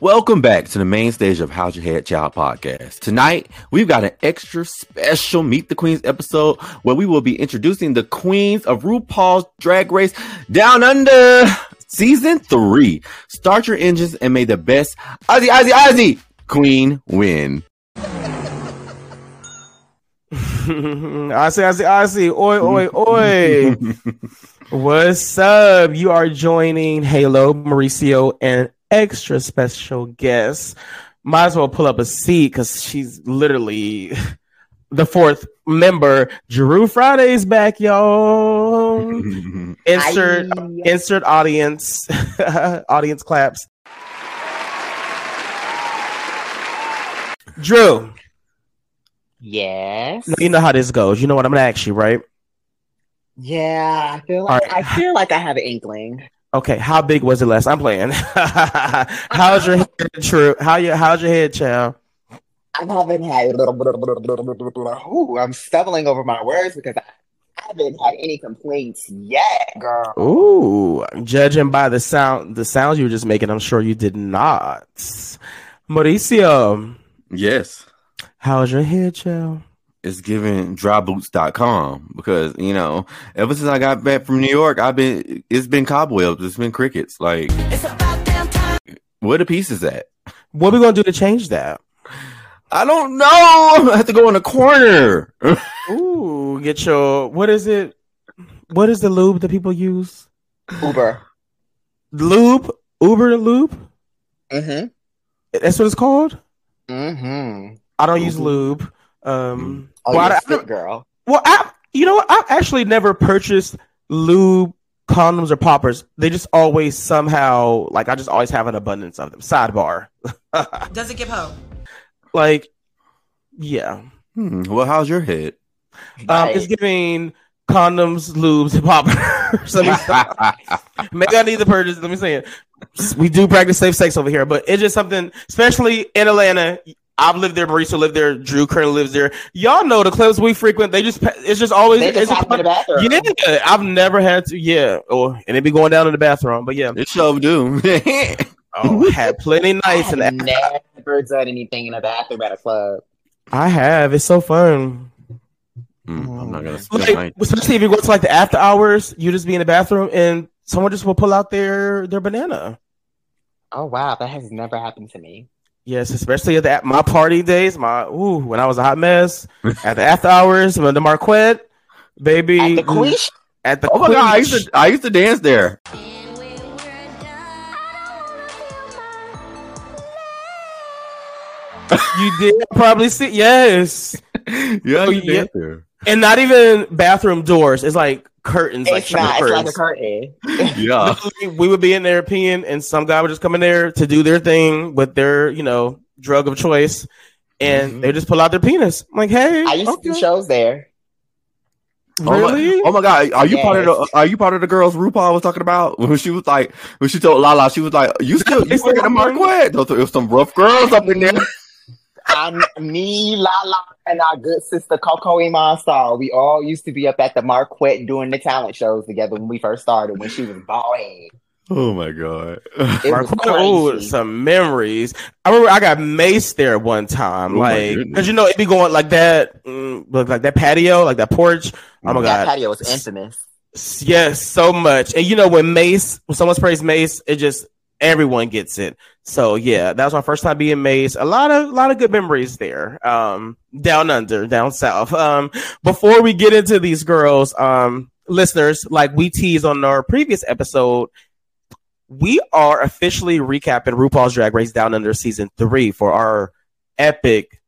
Welcome back to the main stage of How's Your Head Child podcast. Tonight, we've got an extra special Meet the Queens episode where we will be introducing the queens of RuPaul's Drag Race Down Under Season 3. Start your engines and may the best Ozzy, Ozzy, Ozzy queen win. I see, I see, I see. Oi, oi, oi. What's up? You are joining Halo, Mauricio, and extra special guest. Might as well pull up a seat because she's literally the fourth member. Drew Friday's back, y'all. insert Aye. insert audience audience claps. Drew, Yes. you know how this goes. You know what I'm gonna ask you, right? Yeah, I feel like All right. I feel like I have an inkling. Okay, how big was it last? I'm playing. how's your head, True? How you? How's your head, child? I haven't had. Ooh, I'm stumbling over my words because I haven't had any complaints yet, girl. Ooh, judging by the sound, the sounds you were just making, I'm sure you did not. Mauricio, Yes. how's your head, child? It's giving dryboots.com because, you know, ever since I got back from New York, I've been, it's been cobwebs, it's been crickets. Like, where the pieces at? What are we gonna do to change that? I don't know. I have to go in the corner. Ooh, get your what is it? What is the lube that people use? Uber. Lube, Uber lube. Mm-hmm. That's what it's called. Mm-hmm. I don't use lube. Um, Oh, well, you're I- a I fit don't- girl. Well, I, you know what? I've actually never purchased lube, condoms, or poppers. They just always somehow, like, I just always have an abundance of them. Sidebar. Does it give hope? like, yeah. Hmm, well, how's your head? Um, Right. it's giving condoms, lubes, and poppers. Let me stop. Maybe I need the purchase. Let me say it. We do practice safe sex over here, but it's just something, especially in Atlanta. I've lived there. Marisa lived there. Drew currently lives there. Y'all know the clubs we frequent. They just, it's just always. They just it's a- have them in the bathroom. Yeah, I've never had to. Yeah, or and it be going down in the bathroom. But yeah, It sure do. oh, had plenty nights in I that. have never done anything in a bathroom at a club. I have. It's so fun. Hmm, I'm not gonna spend my Like, especially if you go to like the after hours, you just be in the bathroom and someone just will pull out their their banana. Oh wow, that has never happened to me. Yes, especially at the, at my party days, my ooh, when I was a hot mess at the after hours, when the Marquette, baby, At the queen, at the Oh my god, I used to I used to dance there. you did probably see yes, Yeah, I Oh, used to yeah. dance there. and not even bathroom doors. It's like curtains, like it's not. It's like a curtain. Yeah. We would be in there peeing, and some guy would just come in there to do their thing with their, you know, drug of choice, and Mhm. they just pull out their penis. I'm like, hey, I used to do shows there. really? Oh my, oh my god, are you part of the are you part of the girls RuPaul was talking about when she was like when she told Lala she was like you still you Is working at that- Marquette? Those there was some rough girls up in there. I'm me, Lala, and our good sister Coco Iman Star. We all used to be up at the Marquette doing the talent shows together when we first started. When she was bald head, Oh my god. it was Marquette, oh, some memories. I remember I got maced there one time, Oh like because you know it'd be going like that, mm, like like that patio, like that porch. Oh my that god, patio was infamous. yes, so much. And you know when mace, when someone sprays mace, it just everyone gets it. So yeah, that was my first time being maced. A lot of a lot of good memories there. Um, down under, down south. Um, before we get into these girls, um, listeners, like we teased on our previous episode, we are officially recapping RuPaul's Drag Race Down Under season three for our epic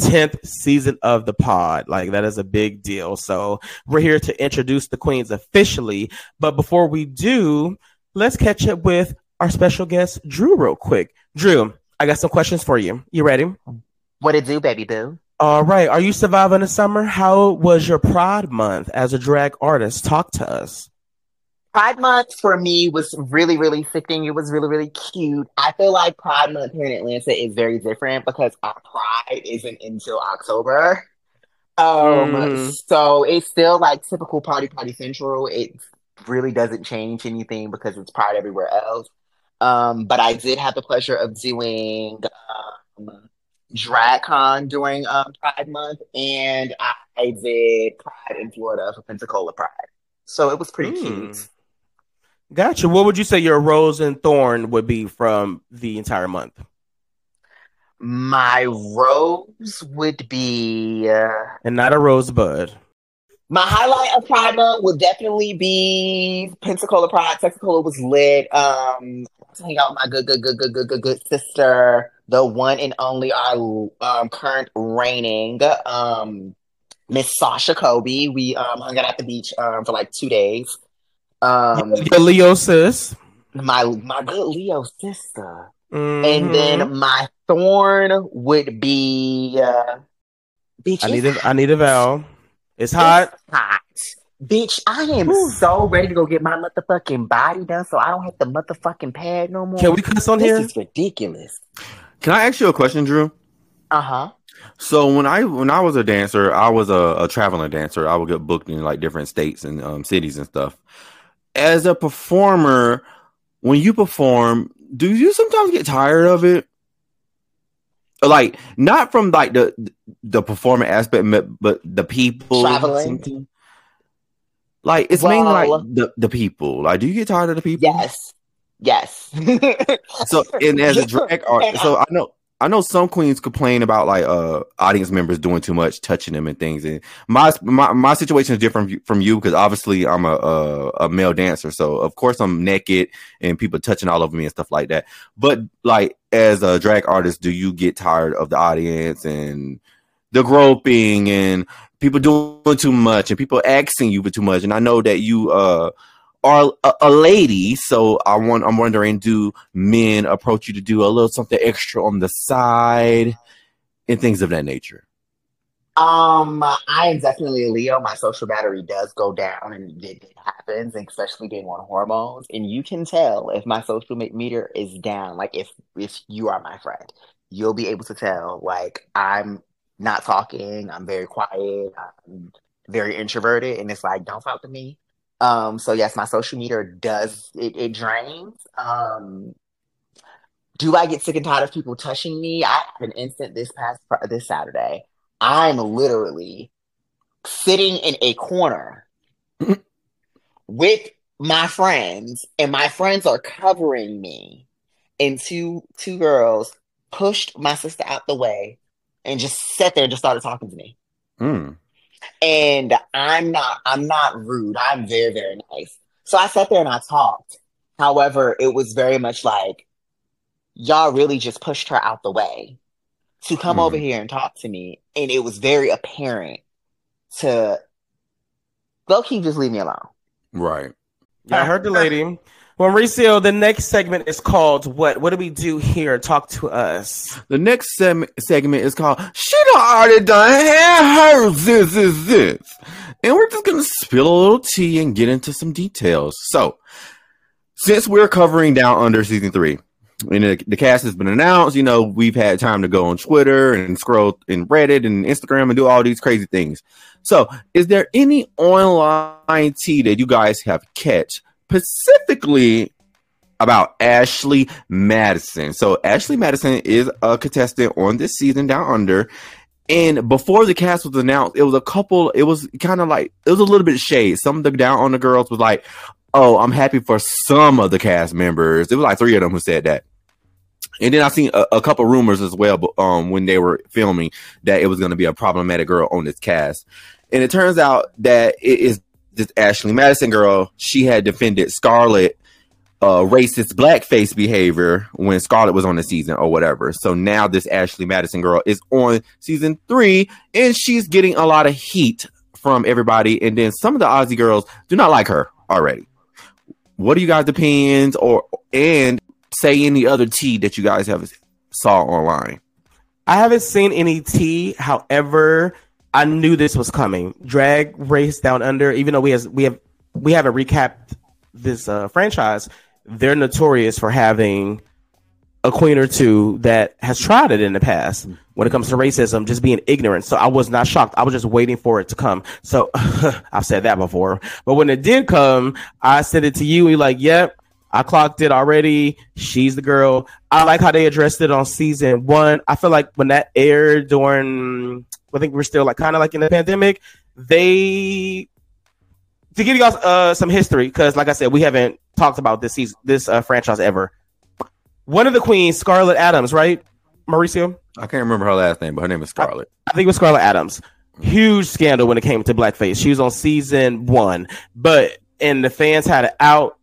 10th season of the pod. Like that is a big deal. So we're here to introduce the queens officially. But before we do, let's catch up with our special guest, Drew, real quick. Drew, I got some questions for you. You ready? What it do, baby boo? All right. Are you surviving the summer? How was your Pride month as a drag artist? Talk to us. Pride Month for me was really, really sickening. It was really, really cute. I feel like Pride Month here in Atlanta is very different because our Pride isn't until October. Um, Mhm. so it's still like typical party, party central. It really doesn't change anything because it's Pride everywhere else. Um, but I did have the pleasure of doing um, DragCon during um, Pride Month, and I did Pride in Florida for Pensacola Pride. So it was pretty Mm. cute. Gotcha. What would you say your rose and thorn would be from the entire month? My rose would be uh, And not a rosebud. my highlight of Pride Month would definitely be Pensacola Pride. Pensacola was lit. Um, to hang out my good, good, good, good, good, good, good sister, the one and only our um, current reigning um, Miss Sasha Kobe. We um, hung out at the beach um, for like two days. Um, Your Leo sis. my my good Leo sister. Mhm. And then my thorn would be uh I need a I need a vowel. It's hot. It's hot. Bitch, I am Whew. so ready to go get my motherfucking body done so I don't have the motherfucking pad no more. Can we cuss on here? this here? is ridiculous. Can I ask you a question, Drew? Uh-huh. So when I when I was a dancer, I was a, a traveling dancer. I would get booked in like different states and um, cities and stuff. As a performer, when you perform, do you sometimes get tired of it? Like not from like the the performer aspect, but- but the people. Traveling? Like it's mainly like the the people. Like, do you get tired of the people? Yes. Yes. So and as a drag artist, so I know I know some queens complain about like uh audience members doing too much, touching them and things. And my my, my situation is different from you because obviously I'm a, a a male dancer, so of course I'm naked and people touching all over me and stuff like that. But like as a drag artist, do you get tired of the audience and the groping and people doing too much and people asking you for too much? And I know that you uh are a, a lady, so I want I'm wondering, do men approach you to do a little something extra on the side and things of that nature? Um, I am definitely a Leo. My social battery does go down, and it, it happens, especially being on hormones. And you can tell if my social me- meter is down. Like if if you are my friend, you'll be able to tell. Like I'm not talking. I'm very quiet. I'm very introverted, and it's like don't talk to me. Um, so yes, my social meter does it, it drains. Um, do I get sick and tired of people touching me? I had an instant this past this Saturday. I'm literally sitting in a corner with my friends, and my friends are covering me. And two two girls pushed my sister out the way and just sat there and just started talking to me. Hmm. And I'm not I'm not rude. I'm very, very nice. So I sat there and I talked. However, it was very much like y'all really just pushed her out the way to come Mhm. over here and talk to me. And it was very apparent to low key just leave me alone. Right. Yeah, I heard the lady. Well, Mauricio, oh, the next segment is called what? What do we do here? Talk to us. The next sem- segment is called "She done already done had her this is this," and we're just gonna spill a little tea and get into some details. So, since we're covering Down Under season three, and the, the cast has been announced, you know we've had time to go on Twitter and scroll in Reddit and Instagram and do all these crazy things. So, is there any online tea that you guys have catch specifically about Ashley Madison. So Ashley Madison is a contestant on this season down under. And before the cast was announced, it was a couple, it was kind of like it was a little bit shade. Some of the down under girls was like, Oh, I'm happy for some of the cast members. It was like three of them who said that. And then I seen a, a couple rumors as well, but um when they were filming that it was gonna be a problematic girl on this cast. And it turns out that it is this Ashley Madison girl, she had defended Scarlet uh, racist blackface behavior when Scarlet was on the season or whatever. So now this Ashley Madison girl is on season three and she's getting a lot of heat from everybody. And then some of the Aussie girls do not like her already. What are you guys' opinions or and say any other tea that you guys have saw online? I haven't seen any tea. However, I knew this was coming. Drag Race Down Under, even though we has we have we haven't recapped this uh, franchise, they're notorious for having a queen or two that has tried it in the past when it comes to racism, just being ignorant. So I was not shocked. I was just waiting for it to come. So I've said that before, but when it did come, I said it to you. You're like, "Yep, I clocked it already. She's the girl. I like how they addressed it on season one. I feel like when that aired during, I think we're still like kind of like in the pandemic. They to give you guys uh, some history because, like I said, we haven't talked about this season, this uh, franchise ever. One of the queens, Scarlet Adams, right, Mauricio? I can't remember her last name, but her name is Scarlet. I, I think it was Scarlet Adams. Huge scandal when it came to blackface. She was on season one, but and the fans had it out.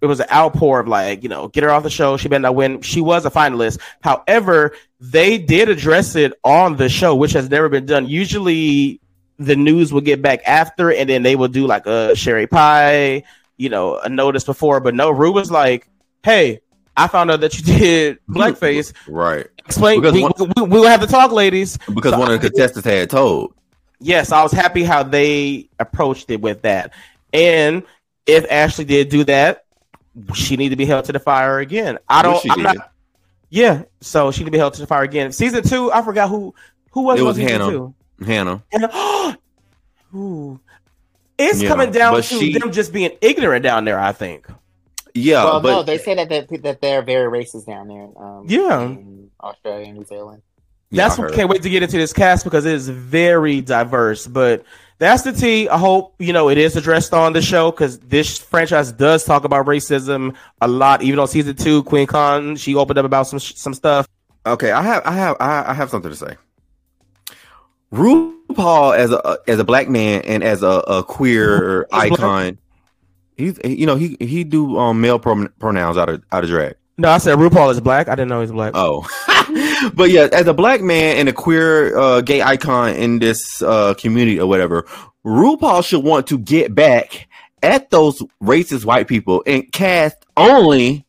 It was an outpour of like, you know, get her off the show. She better not win. She was a finalist. However, they did address it on the show, which has never been done. Usually, the news will get back after, and then they will do like a sherry pie, you know, a notice before. But no, Rue was like, "Hey, I found out that you did blackface. Right. Explain. We, one, we, we, will have to talk, ladies. Because so one of the contestants had told. Yes, I was happy how they approached it with that. And if Ashley did do that, she need to be held to the fire again. I don't. I'm not. Yeah, so she need to be held to the fire again. Season two, I forgot who who was. It was Hannah. Two? Hannah. Hannah. Ooh. It's yeah, coming down to she, them just being ignorant down there. I think. Yeah, well, but no, they say that that, that they're very racist down there. Um, yeah, in Australia and New Zealand. That's what can't wait to get into this cast because it is very diverse. But that's the T. I hope you know it is addressed on the show because this franchise does talk about racism a lot. Even on season two, Kween Kong she opened up about some some stuff. Okay, I have I have I have something to say. RuPaul as a as a black man and as a, a queer icon, he's you know he he do um male pronouns out of out of drag. No, I said RuPaul is black. I didn't know he's black. Oh, but yeah, as a black man and a queer uh, gay icon in this uh, community or whatever, RuPaul should want to get back at those racist white people and cast only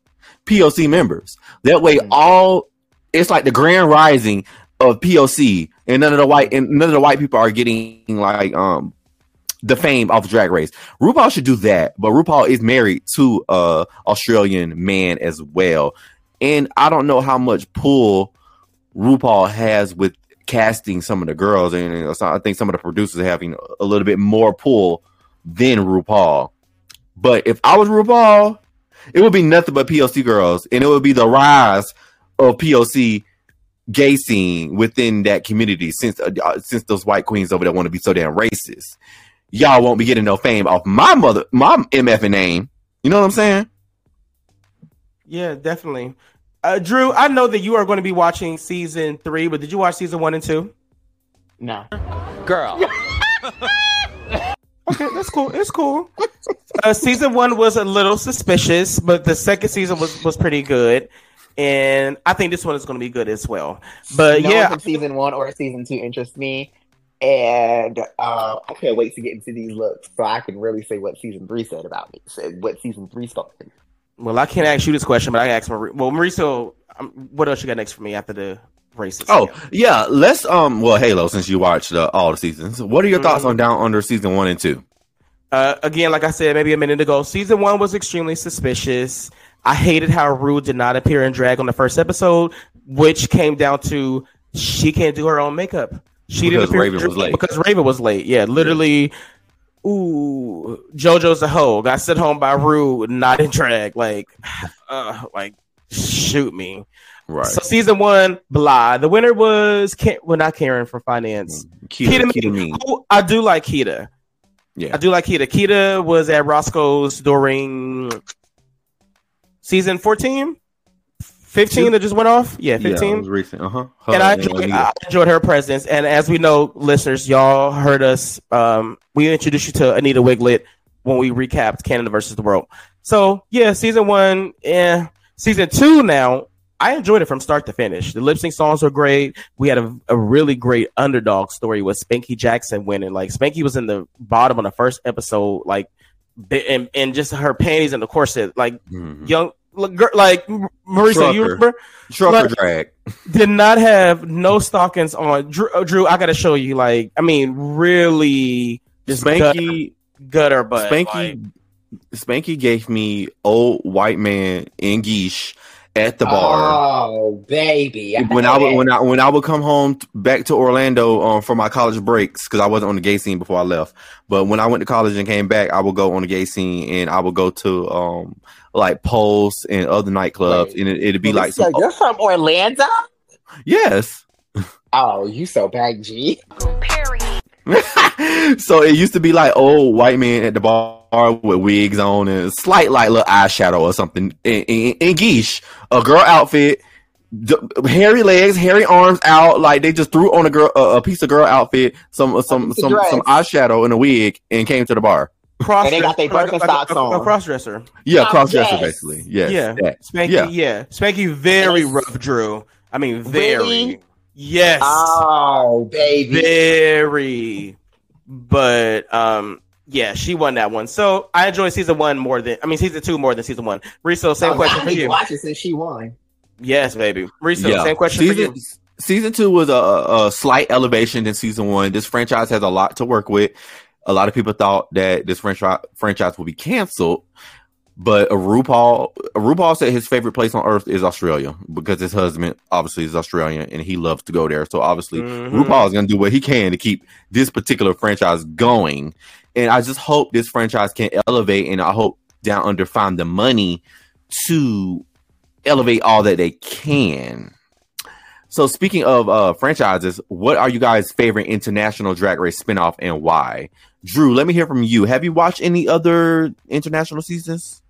POC members. That way, mm. all it's like the grand rising of POC, and none of the white and none of the white people are getting like um the fame of Drag Race. RuPaul should do that, but RuPaul is married to a Australian man as well, and I don't know how much pull RuPaul has with casting some of the girls, and I think some of the producers having a little bit more pull than RuPaul. But if I was RuPaul, it would be nothing but POC girls, and it would be the rise of POC gay scene within that community since uh since those white queens over there want to be so damn racist. Y'all won't be getting no fame off my mother, my MF name. You know what I'm saying? Yeah, definitely. Uh, Drew, I know that you are going to be watching season three, but did you watch season one and two? No, girl. okay, that's cool. It's cool. Uh, season one was a little suspicious, but the second season was was pretty good and I think this one is going to be good as well. But no yeah, season one or season two interests me, and uh, I can't wait to get into these looks so I can really say what season three said about me. Said what season three spoke to me. Well, I can't ask you this question, but I ask Marie. Well, Mauricio, um, what else you got next for me after the races? Oh yeah, let's um. Well, Halo, since you watched uh, all the seasons, what are your mm-hmm. thoughts on Down Under season one and two? Uh, again, like I said maybe a minute ago, season one was extremely suspicious. I hated how Rue did not appear in drag on the first episode, which came down to she can't do her own makeup. She because didn't appear Raven was late. because Raven was late. Yeah, literally. Ooh, JoJo Zaho. Got sent home by Rue, not in drag. Like, uh, like shoot me. Right. So season one, blah. The winner was well, not Karen from finance. Kita, Kita, Kita Mean. I do like Kita. Yeah, I do like Kita. Kita was at Roscoe's during season 14 15 that just went off? Yeah 15 yeah, was recent. Uh-huh. Her and I enjoyed, I enjoyed, her presence. And as we know listeners y'all heard us um we introduced you to Anita Wigl'it when we recapped canada versus the world. So yeah season one yeah season two now I enjoyed it from start to finish. The lip sync songs were great. We had a, a really great underdog story with Spanky Jackson winning. Like Spanky was in the bottom on the first episode, like and, and just her panties and the corset, like mm-hmm. young like Marisa, Trucker. you remember? Trucker like, drag did not have no stockings on. Drew, uh, Drew I got to show you. Like, I mean, really, Spanky gutter, but Spanky, like, Spanky gave me old white man in geesh at the bar. Oh, baby! when I would when I when I would come home t- back to Orlando um, for my college breaks because I wasn't on the gay scene before I left. But when I went to college and came back, I would go on the gay scene and I would go to um like Pulse and other nightclubs, Wait. and it, it'd be like so some, you're from Orlando? yes. Oh, you so bad, G. so it used to be like old white men at the bar with wigs on and slight light little eyeshadow or something in, in, in geesh, a girl outfit, d- hairy legs, hairy arms out, like they just threw on a girl a, a piece of girl outfit, some some some dress. some eyeshadow and a wig, and came to the bar. Cross And they got their Birkenstocks a, on. cross dresser. Yeah, Oh, cross dresser yes. basically. Yes, yeah, that. Spanky. Yeah. Yeah. Spanky. Very Yes. rough, Drew. I mean, very. Really? Yes. Oh, baby. very. But um, yeah, she won that one. So I enjoy season one more than I mean season two more than season one. Riso, same Oh, question I for you. Watch it since she won. Yes, baby. Riso, Yeah. same question season, for you. Season two was a, a slight elevation than season one. This franchise has a lot to work with. A lot of people thought that this franchise franchise would be canceled, but a RuPaul RuPaul said his favorite place on earth is Australia because his husband obviously is Australian and he loves to go there. So obviously Mhm. RuPaul is going to do what he can to keep this particular franchise going. And I just hope this franchise can elevate, and I hope Down Under find the money to elevate all that they can. So speaking of uh franchises, what are you guys' favorite international drag race spinoff and why? Drew, let me hear from you. Have you watched any other international seasons?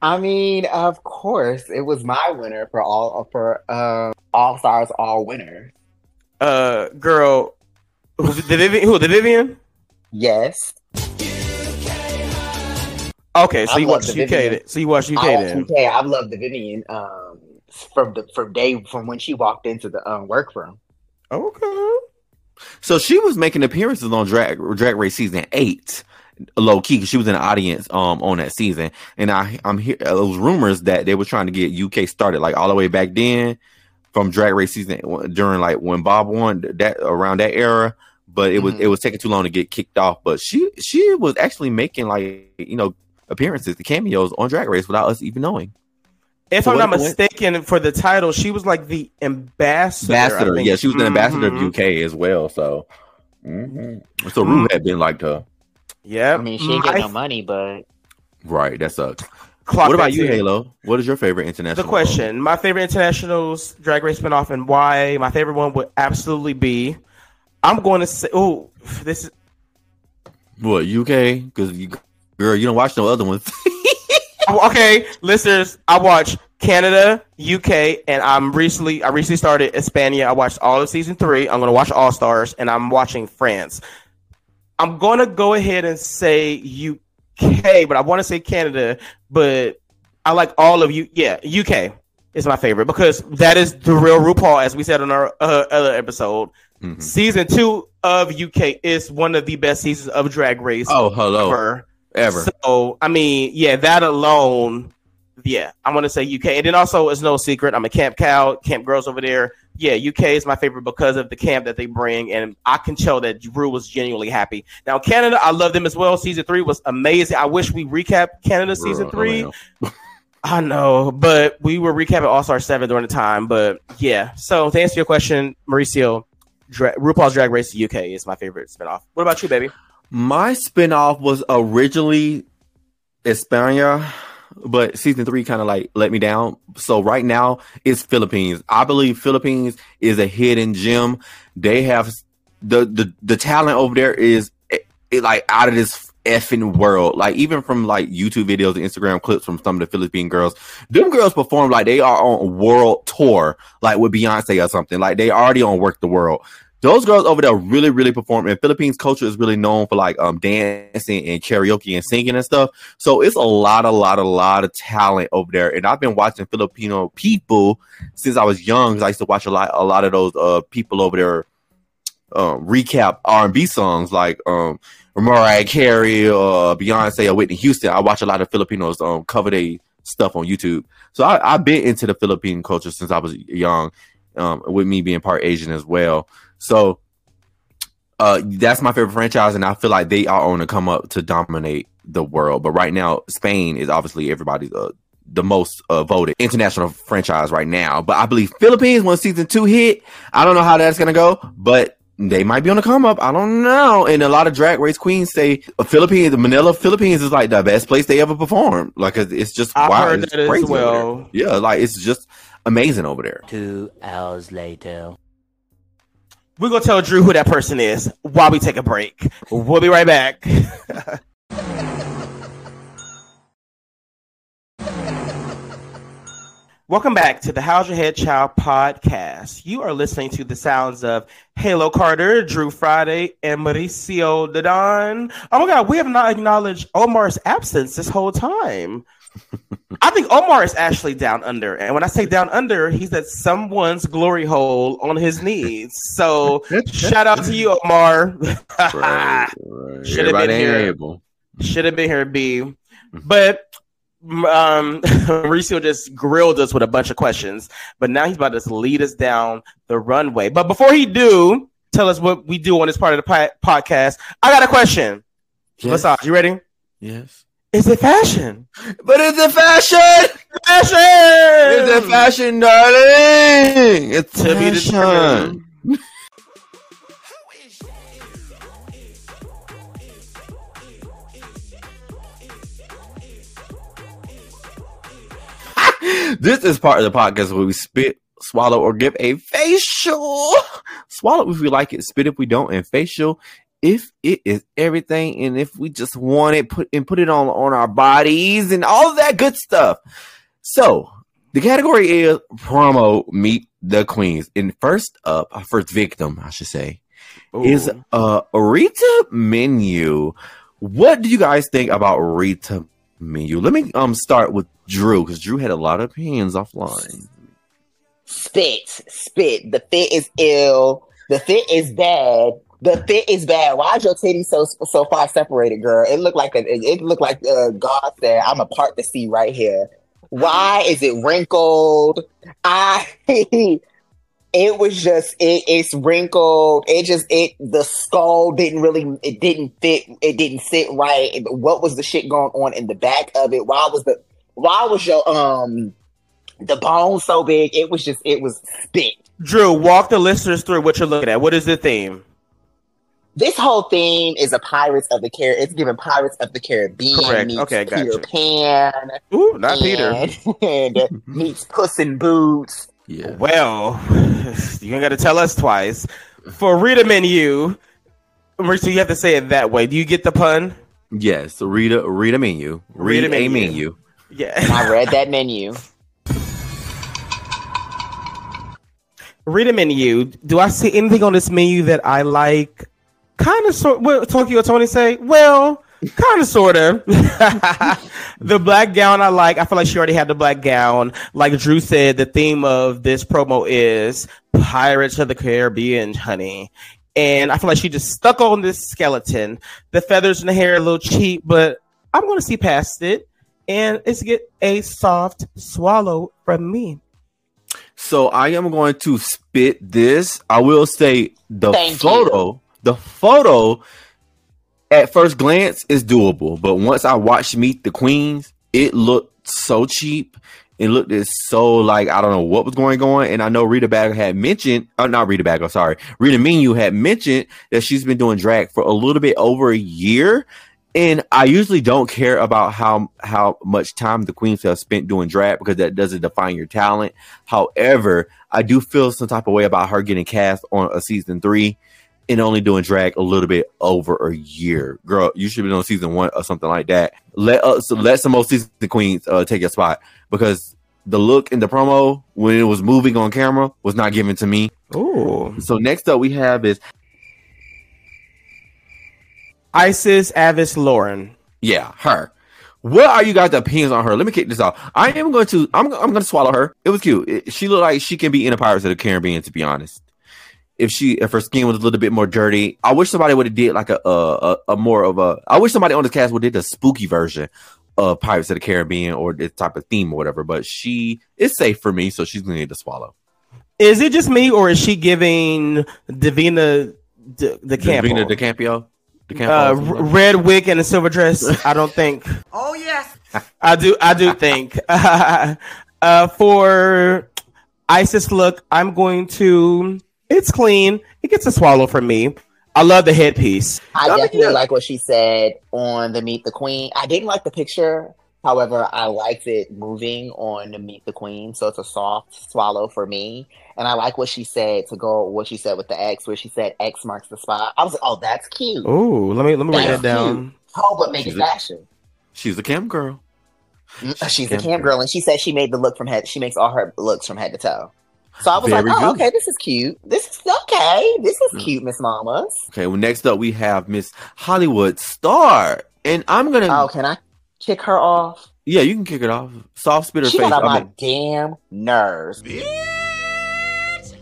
I mean, of course, it was my winner for all for uh, All Stars, All Winners. Uh, girl, who's the Vivienne? Who the Vivienne? Yes, Okay, so I you love watched UK. Vivienne. So you watched UK I love then. UK. I've loved the Vivienne um, from the from day from when she walked into the um, workroom. Okay. So she was making appearances on Drag Drag Race season eight, low key, she was in the audience um on that season. And I I'm here uh, those rumors that they were trying to get UK started like all the way back then from Drag Race season during like when Bob won that around that era. But it was Mhm. it was taking too long to get kicked off. But she she was actually making like you know appearances, the cameos on Drag Race without us even knowing. If So I'm not mistaken, for the title, she was like the ambassador. Ambassador. Yeah, she was an ambassador Mhm. of UK as well. So, mhm. so Rue had been like the Yeah. I mean, she ain't getting no money, but right. That sucks. clock what about you, too. Halo? What is your favorite international? The question: My favorite internationals drag race spinoff and why? My favorite one would absolutely be. I'm going to say, oh, this is What UK? Because you, girl, you don't watch no other ones. Oh, okay, listeners. I watch Canada, UK, and I'm recently I recently started Hispania. I watched all of season three. I'm gonna watch All Stars, and I'm watching France. I'm gonna go ahead and say UK, but I want to say Canada, but I like all of you. Yeah, UK is my favorite because that is the real RuPaul, as we said on our uh, other episode. Mhm. Season two of UK is one of the best seasons of Drag Race Oh, hello, ever. ever. So I mean, yeah, that alone, yeah, I'm gonna say UK. And then also, it's no secret, I'm a camp cow, camp girls over there. Yeah, UK is my favorite because of the camp that they bring, and I can tell that Drew was genuinely happy. Now, Canada, I love them as well. Season three was amazing. I wish we recap Canada season three. oh. I know, but we were recapping All Star Seven during the time. But yeah, so to answer your question, Mauricio, Dra- RuPaul's Drag Race UK is my favorite spinoff. What about you, baby? My spinoff was originally España, but season three kind of like let me down. So right now it's Philippines. I believe Philippines is a hidden gem. They have the the the talent over there is it, it like out of this effing world. Like even from like YouTube videos and Instagram clips from some of the Philippine girls, them girls perform like they are on world tour, like with Beyonce or something. Like they already on Work the World those girls over there really, really perform. And Philippines culture is really known for like um dancing and karaoke and singing and stuff. So it's a lot, a lot, a lot of talent over there. And I've been watching Filipino people since I was young. I used to watch a lot, a lot of those uh people over there um, recap R and B songs like um Mariah Carey or Beyonce or Whitney Houston. I watch a lot of Filipinos um cover their stuff on YouTube. So I, I've been into the Philippine culture since I was young. Um, with me being part Asian as well. So uh that's my favorite franchise, and I feel like they are on to come up to dominate the world. But right now, Spain is obviously everybody's uh the most uh, voted international franchise right now. But I believe Philippines when season two hit. I don't know how that's gonna go, but they might be on the come up. I don't know. And a lot of drag race queens say uh, Philippines, Manila, Philippines is like the best place they ever performed. Like it's just I've wow, heard it's that as crazy over well. Yeah, like it's just amazing over there. Two hours later. We're gonna tell Drew who that person is while we take a break. We'll be right back. Welcome back to the How's Your Head Child podcast. You are listening to the sounds of Halo Carter, Drew Friday, and Mauricio Dadon. Oh my God, we have not acknowledged Omar's absence this whole time. I think Omar is actually down under. And when I say down under, he's at someone's glory hole on his knees. So shout out to you, Omar. Right, right. Should have been here. Should have been here, B. But um Mauricio just grilled us with a bunch of questions. But now he's about to lead us down the runway. But before he do, tell us what we do on this part of the po- podcast. I got a question. Yes. Massage, you ready? yes. Is it fashion? But is it fashion? Fashion! Is it fashion, darling? It's To be fashion. determined. This is part of the podcast where we spit, swallow, or give a facial. Swallow if we like it, spit if we don't, and facial if it is everything, and if we just want it, put and put it on on our bodies and all that good stuff. So the category is promo meet the queens. And first up, our first victim, I should say, is Ooh. uh Rita Menu. What do you guys think about Rita Menu? Let me um start with Drew because Drew had a lot of opinions offline. Spit, spit. The fit is ill. The fit is bad. The fit is bad. Why is your titties so so far separated, girl? It looked like a, it looked like uh, God said, "I'm a part to see right here." Why is it wrinkled? I. It was just it, it's wrinkled. It just it the skull didn't really it didn't fit. It didn't sit right. What was the shit going on in the back of it? Why was the why was your um the bone so big? It was just it was spit. Drew, walk the listeners through what you're looking at. What is the theme? This whole theme is a Pirates of the Caribbean. It's giving Pirates of the Caribbean Correct. meets Okay, Peter gotcha. Pan Ooh, not Peter. and, and meets Puss in Boots. Yeah. Well, you ain't got to tell us twice. For Rita Menu, Mauricio, you have to say it that way. Do you get the pun? Yes. Rita Rita Menu. Read Rita a Menu. menu. Yeah. I read that menu. Rita Menu. Do I see anything on this menu that I like? Kind of sort. What Tokyo Tony say? Well, kind of sort of. the black gown I like. I feel like she already had the black gown. Like Drew said, the theme of this promo is Pirates of the Caribbean, honey. And I feel like she just stuck on this skeleton. The feathers in the hair are a little cheap, but I'm going to see past it. And it's get a soft swallow from me. So I am going to spit this. I will say the Thank photo, the photo at first glance it's doable, but once I watched Meet the Queens, it looked so cheap. It looked so like I don't know what was going on. And I know Rita Bagger had mentioned, uh, not Rita Bagger, sorry, Rita Menu had mentioned that she's been doing drag for a little bit over a year. And I usually don't care about how how much time the queens have spent doing drag because that doesn't define your talent. However, I do feel some type of way about her getting cast on a season three and only doing drag a little bit over a year. Girl, you should be on season one or something like that. Let us let some more season queens uh, take your spot because the look in the promo when it was moving on camera was not given to me. Oh, So next up we have is Isis Avis Loren. Yeah, her. What are you guys' opinions on her? Let me kick this off. I am going to. I'm. I'm going to swallow her. It was cute. It- she looked like she can be in a Pirates of the Caribbean. To be honest, if she if her skin was a little bit more dirty, I wish somebody would have did like a, a a a more of a. I wish somebody on this cast would have did a spooky version of Pirates of the Caribbean or this type of theme or whatever. But she is safe for me, so she's going to need to swallow. Is it just me, or is she giving Davina the, the camp? Davina De Campo. uh, r- red wig and a silver dress. I don't think. Oh yes. I do. I do think uh, for Isis look, I'm going to. It's clean. It gets a swallow for me. I love the headpiece. I I definitely like what she said on the Meet the Queen. I didn't like the picture. However, I liked it moving on the Meet the Queen, so it's a soft swallow for me. And I like what she said to go what she said with the X, where she said X marks the spot. I was like, oh, that's cute. Oh, let me let me write that down. Oh, but make She's it a- fashion. She's a cam girl. Mm, She's a Cam cam girl, and she said she made the look from head. She makes all her looks from head to toe. So I was Very like, oh, good. okay, this is cute. This is okay. This is cute, Miss Mamas. Okay, well, next up we have Miss Hollywood Starr. And I'm gonna Oh, can I kick her off? Yeah, you can kick it off. Soft spitter She face. got on I my mean, damn nerves.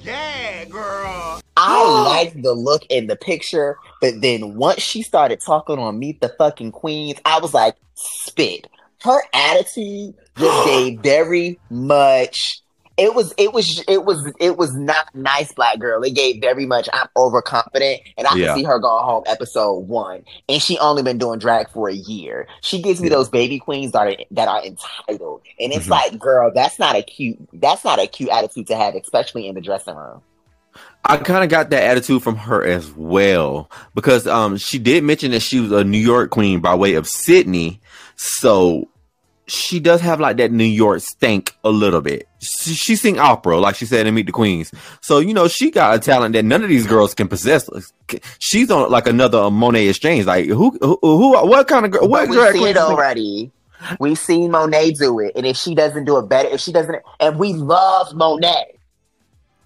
Yeah, girl. I liked the look in the picture, but then once she started talking on Meet the Fucking Queens, I was like, spit. Her attitude just gave very much. It was, it was, it was, it was not nice, black girl. It gave very much. I'm overconfident, and I Yeah. can see her going home episode one, and she only been doing drag for a year. She gives me Yeah. those baby queens that are that are entitled, and it's Mhm. like, girl, that's not a cute, that's not a cute attitude to have, especially in the dressing room. I kind of got that attitude from her as well because um she did mention that she was a New York queen by way of Sydney, so she does have like that New York stank a little bit. She, she sing opera like she said in Meet the Queens, so you know she got a talent that none of these girls can possess. She's on like another Monét X Change. Like who who, who what kind of girl? What we've seen it already. We've seen Monet do it, and if she doesn't do it better, if she doesn't, and we love Monet,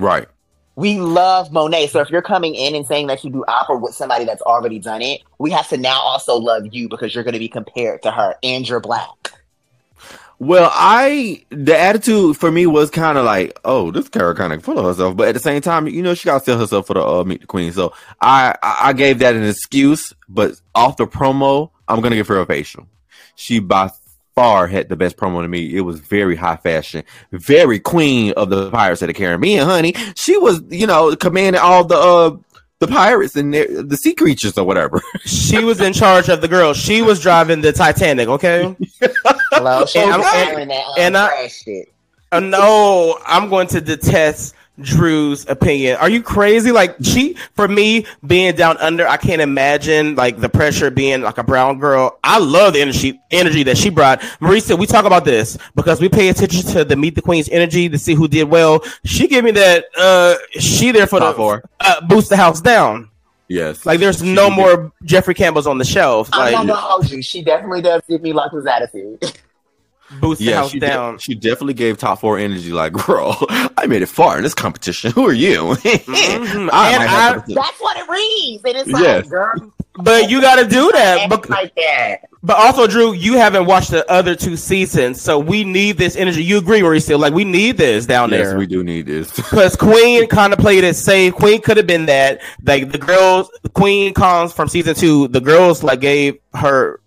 Right. we love Monet. So if you're coming in and saying that you do opera with somebody that's already done it, we have to now also love you because you're going to be compared to her, and you're black. Well, I the attitude for me was kind of like, oh, this girl kind of full of herself, but at the same time, you know, she got to sell herself for the uh, meet the queen. So I I gave that an excuse, but off the promo, I'm gonna give her a facial. She by far had the best promo to me. It was very high fashion, very queen of the Pirates of the Caribbean, honey. She was, you know, commanding all the uh the pirates and their, the sea creatures or whatever. She was in charge of the girl. She was driving the Titanic. Okay. Hello, she And was I'm- wearing that and I- shit. Uh, no, I'm going to detest Drew's opinion. Are you crazy? Like she, for me, being down under, I can't imagine like the pressure being like a brown girl. I love the energy, energy that she brought. Marisa, we talk about this because we pay attention to the Meet the Queen's energy to see who did well. She gave me that. Uh, she there for Top the four. uh, boost the house down. Yes, Like there's She no did. more Jeffrey Campbell's on the shelf. I'm not gonna hold you. She definitely does give me like his attitude. boost the Yeah, house she, de- she definitely gave top four energy. Like, girl, I made it far in this competition. Who are you? Mhm. I And might I- That's what it reads, and it's like, girl, But you got to do that. act bec- like that. But also, Drew, you haven't watched the other two seasons, so we need this energy. You agree, Mauricio? Like we need this down yes, there we do need this. because Kween kind of played it safe. Kween could have been that. Like the girls, Kween comes from season two. The girls like gave her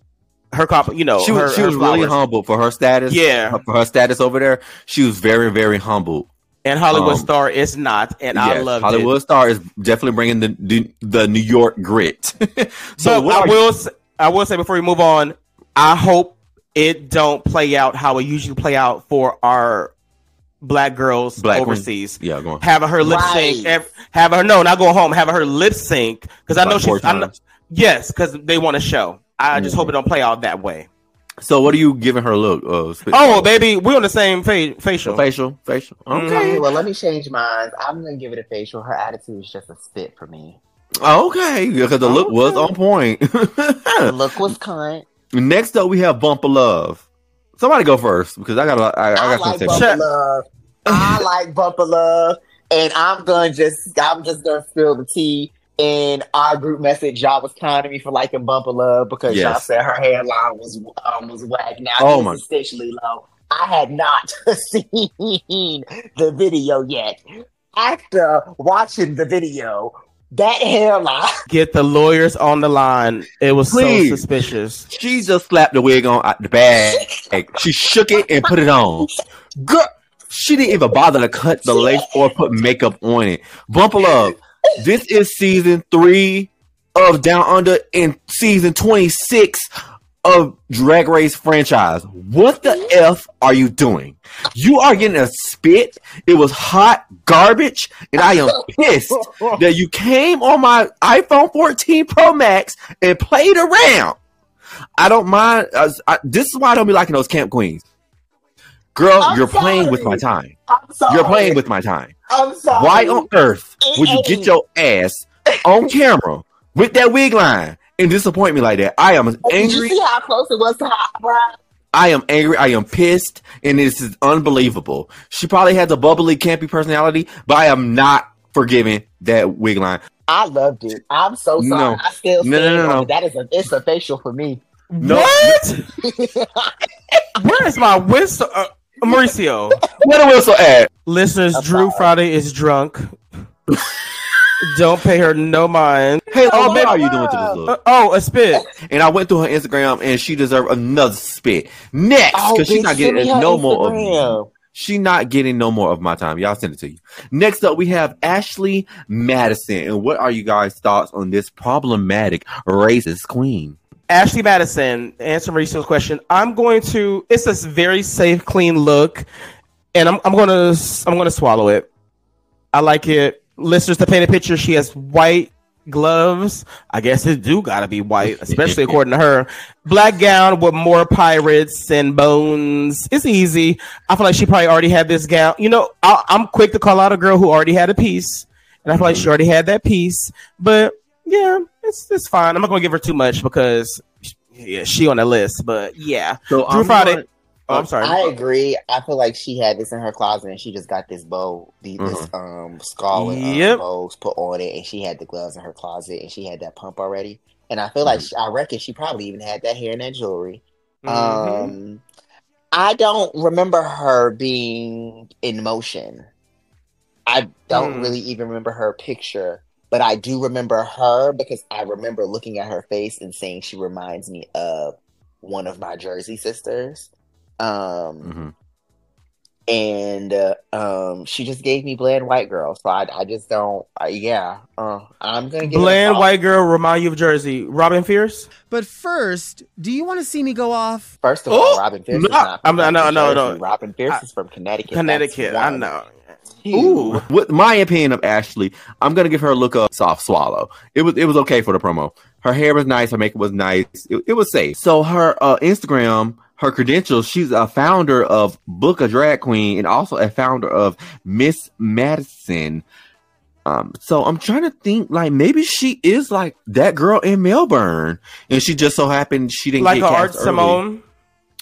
her comp. You know, she her, was, she her was really humble for her status. Yeah. for her status over there. She was very, very humble. And Hollywood Um, Star is not, and I Yes, love Hollywood it. Star is definitely bringing the the, the New York grit. so But I are you- will, s- I will say before we move on, I hope it don't play out how it usually play out for our black girls Black queen. overseas. yeah, go on. having her lip sync, ev- having her no, not going home, having her lip sync because I know she's I know, yes, because they want to show. I just hope it don't play out that way. So what are you giving her? Look, uh, spit- Oh, baby, we're on the same fa- facial. facial, facial. Mhm. Okay, Well, let me change mine. I'm gonna give it a facial. Her attitude is just a spit for me. okay, because the look was on point. The look was cunt. Next up, we have Bumpa Love. Somebody go first because I got a lot. I, I I, got like something. Bumper Shut- Love. I like Bumpa Love, and I'm gonna just I'm just gonna spill the tea. In our group message, y'all was kind to me for liking Bumpa Love because y'all Yes. said her hairline was um, was whack. Now Oh it's my- essentially low. I had not seen the video yet. After watching the video, that hairline Get the lawyers on the line. It was Please. so suspicious. She just slapped the wig on out the bag. she shook it and put it on. Girl, she didn't even bother to cut the lace or put makeup on it. Bumper Love, this is season three of Down Under and season 26 of Drag Race franchise. What the F are you doing? You are getting a spit. It was hot garbage, and I am pissed that you came on my iPhone 14 Pro Max and played around. I don't mind. Uh, I, this is why I don't be liking those camp queens. Girl, I'm you're playing with my time. I'm sorry. You're playing with my time. I'm sorry. Why on earth would you get your ass on camera with that wig line and disappoint me like that? I am Did you angry. see how close it was to hot, bro? I am angry. I am pissed, and this is unbelievable. She probably has a bubbly, campy personality, but I am not forgiving that wig line. I loved it. I'm so sorry. No. I still No, no, stand no, no. That is a it's a facial for me. No. What? Where is my whistle? Uh, Mauricio. What a whistle at? Listeners, I'm Drew sorry. Friday is drunk. Don't pay her no mind. Hey, oh, Oh, what are you doing to this Uh, look? oh, a spit. And I went through her Instagram, and she deserved another spit next Oh, because she's not getting her no more of Instagram. She not getting no more of my time. Y'all send it to you. Next up, we have Ashley Madison. And what are you guys' thoughts on this problematic racist queen? Ashley Madison, answer Mauricio's question. I'm going to. It's a very safe, clean look, and I'm I'm gonna I'm gonna swallow it. I like it. Listeners, to paint a picture, she has white gloves. I guess it do gotta be white, especially according to her. Black gown with more pirates and bones. It's easy. I feel like she probably already had this gown. You know, I, I'm quick to call out a girl who already had a piece, and I feel like she mm-hmm. already had that piece. But yeah, it's it's fine. I'm not gonna give her too much because yeah, she on the list. But yeah, So Drew I'm Friday. going- Oh, I'm sorry. I agree. I feel like she had this in her closet and she just got this bow, the, this um skull and um, bows put on it, and she had the gloves in her closet and she had that pump already. And I feel like she, I reckon she probably even had that hair and that jewelry. Mhm. Um, I don't remember her being in motion. I don't Hmm. really even remember her picture, but I do remember her because I remember looking at her face and saying she reminds me of one of my Jersey sisters. Um, Mhm. and uh, um, she just gave me bland white girl, so I, I just don't. Uh, yeah, uh, I'm gonna give it a Bland white girl remind you of Jersey. Robin Fierce. But first, do you want to see me go off? First of all, Oh, Robin Fierce no, is not. I'm From not- no, no, Jersey. no. Robin Fierce I- is from Connecticut. Connecticut. I know. Ooh. With my opinion of Ashley, I'm gonna give her a look of soft swallow. It was it was okay for the promo. Her hair was nice, her makeup was nice. It, it was safe. So her uh, Instagram, her credentials, she's a founder of Book a Drag Queen and also a founder of Miss Madison. Um, so I'm trying to think like maybe she is like that girl in Melbourne, and she just so happened she didn't Like get a Art early. Simone.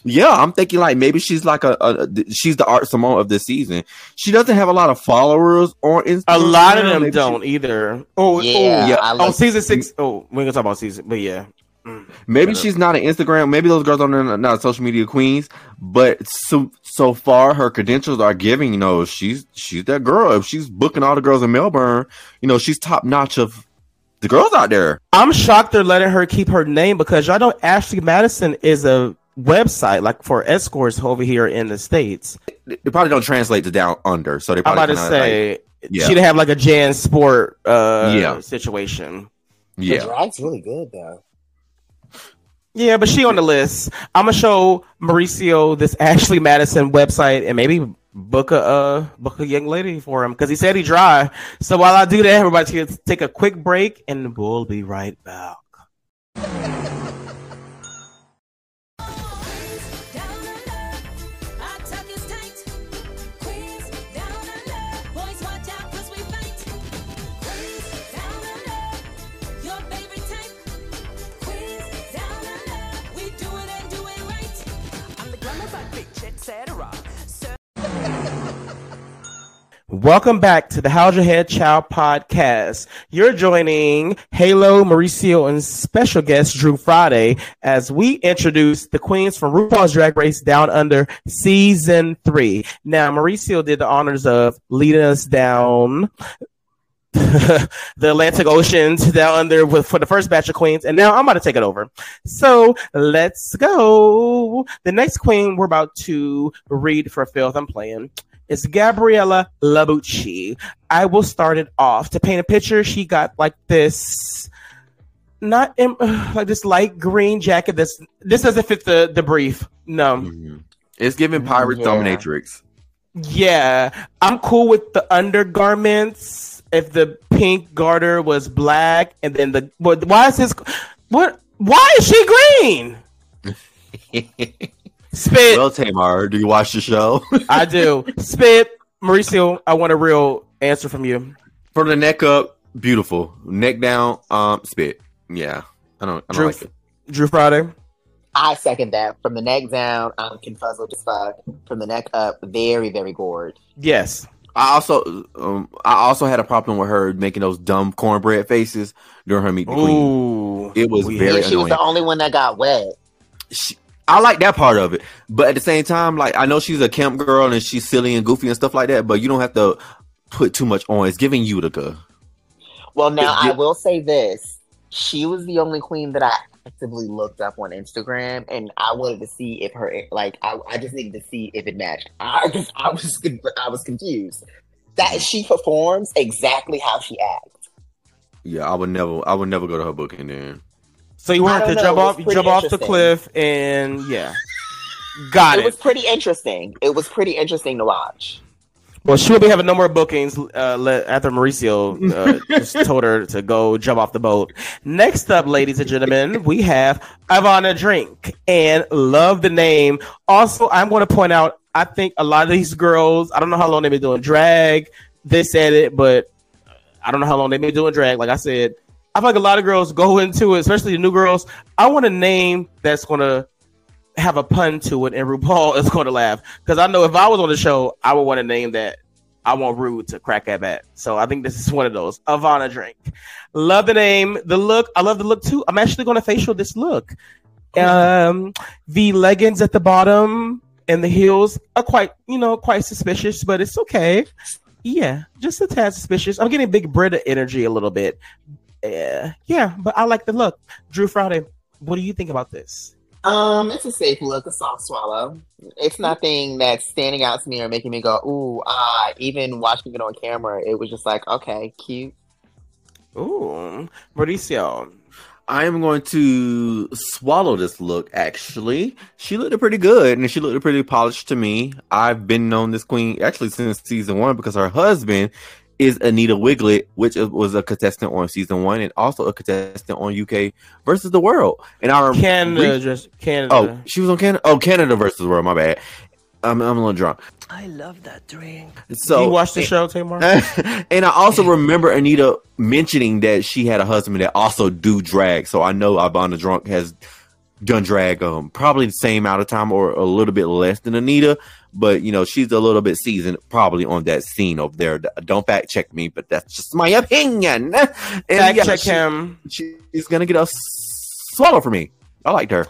Yeah, I'm thinking like maybe she's like a, a she's the art Simone of this season. She doesn't have a lot of followers on Instagram. A lot of them Maybe don't either. Oh, Yeah, yeah. I Oh, season six. Oh, we're gonna talk about season, but yeah. Mm. maybe she's not an Instagram. Maybe those girls aren't not social media queens. But so so far, her credentials are giving. You know, she's she's that girl. If she's booking all the girls in Melbourne, you know, she's top notch of the girls out there. I'm shocked they're letting her keep her name because y'all know Ashley Madison is a website like for escorts over here in the states. They probably don't translate to down under, so they probably I'm probably about to kinda, like, say yeah. she'd have like a Jan Sport uh Yeah. situation. Yeah. drag's really good though. Yeah, but she on the list. I'm gonna show Mauricio this Ashley Madison website and maybe book a uh, book a young lady for him because he said he dry. So while I do that, everybody can take a quick break and we'll be right back. Welcome back to the How's Your Head Child podcast. You're joining Halo, Mauricio, and special guest Drew Friday as we introduce the queens from RuPaul's Drag Race Down Under season three. Now, Mauricio did the honors of leading us down the Atlantic Ocean to down under with, for the first batch of queens, and now I'm about to take it over. So let's go. The next queen we're about to read for filth I'm playing is Gabriella Labucci. I will start it off. To paint a picture, she got like this not in, like this light green jacket. This this doesn't fit the the brief. No. Mhm. It's giving Pirates Yeah. Dominatrix. Yeah, I'm cool with the undergarments. If the pink garter was black, and then the what? Why is his what? Why is she green? Spit. well, Tamar, do you watch the show? I do. Spit. Mauricio, I want a real answer from you. From the neck up, beautiful. Neck down, um, spit. Yeah, I don't, I don't Drew, like it. Drew Friday. I second that. From the neck down, I'm confuzzled as fuck. From the neck up, very, very gored. Yes. I also, um, I also had a problem with her making those dumb cornbread faces during her meet the queen. It was We very Yeah, she was the only one that got wet. She, I like that part of it, but at the same time, like I know she's a camp girl and she's silly and goofy and stuff like that, but you don't have to put too much on. It's giving Utica. Well, now Yeah. I will say this: she was the only queen that I actively looked up on Instagram, and I wanted to see if her like I, I just needed to see if it matched. I just I was I was confused that she performs exactly how she acts. Yeah, I would never, I would never go to her booking then. So you wanted to know, jump off, jump off the cliff, and yeah, got It it. was pretty interesting. It was pretty interesting to watch. Well, she will be having no more bookings uh, let, after Mauricio uh, just told her to go jump off the boat. Next up, ladies and gentlemen, we have Ivanna Drink and love the name. Also, I'm going to point out, I think a lot of these girls, I don't know how long they've been doing drag. They said it, but I don't know how long they've been doing drag. Like I said, I feel like a lot of girls go into it, especially the new girls. I want a name that's going to have a pun to it, and RuPaul is going to laugh because I know if I was on the show, I would want a name that I want Rude to crack at at. So I think this is one of those. Ivanna Drink, love the name, the look. I love the look too. I'm actually going to facial this look. Um, the leggings at the bottom and the heels are quite, you know, quite suspicious, but it's okay. Yeah, just a tad suspicious. I'm getting Big Brita energy a little bit. Yeah, yeah, but I like the look. Drew Friday, what do you think about this? Um, it's a safe look, a soft swallow. It's nothing that's standing out to me or making me go, ooh, ah. Even watching it on camera, it was just like, okay, cute. Ooh, Mauricio. I am going to swallow this look. Actually, she looked pretty good, and she looked pretty polished to me. I've been known this queen actually since season one because her husband is Anita Wigl'it, which was a contestant on season one and also a contestant on UK versus the World. And I rem- Canada, re- just Canada. oh, she was on Canada. Oh, Canada versus the World. My bad. I'm, I'm a little drunk. I love that drink. So you watch the show, Tamar? and I also remember Anita mentioning that she had a husband that also do drag. So I know Ivanna Drunk has done drag um probably the same amount of time or a little bit less than Anita, but you know she's a little bit seasoned probably on that scene over there. Don't fact check me, but that's just my opinion. And Fact yeah, check she- him. She's gonna get a swallow for me. I liked her.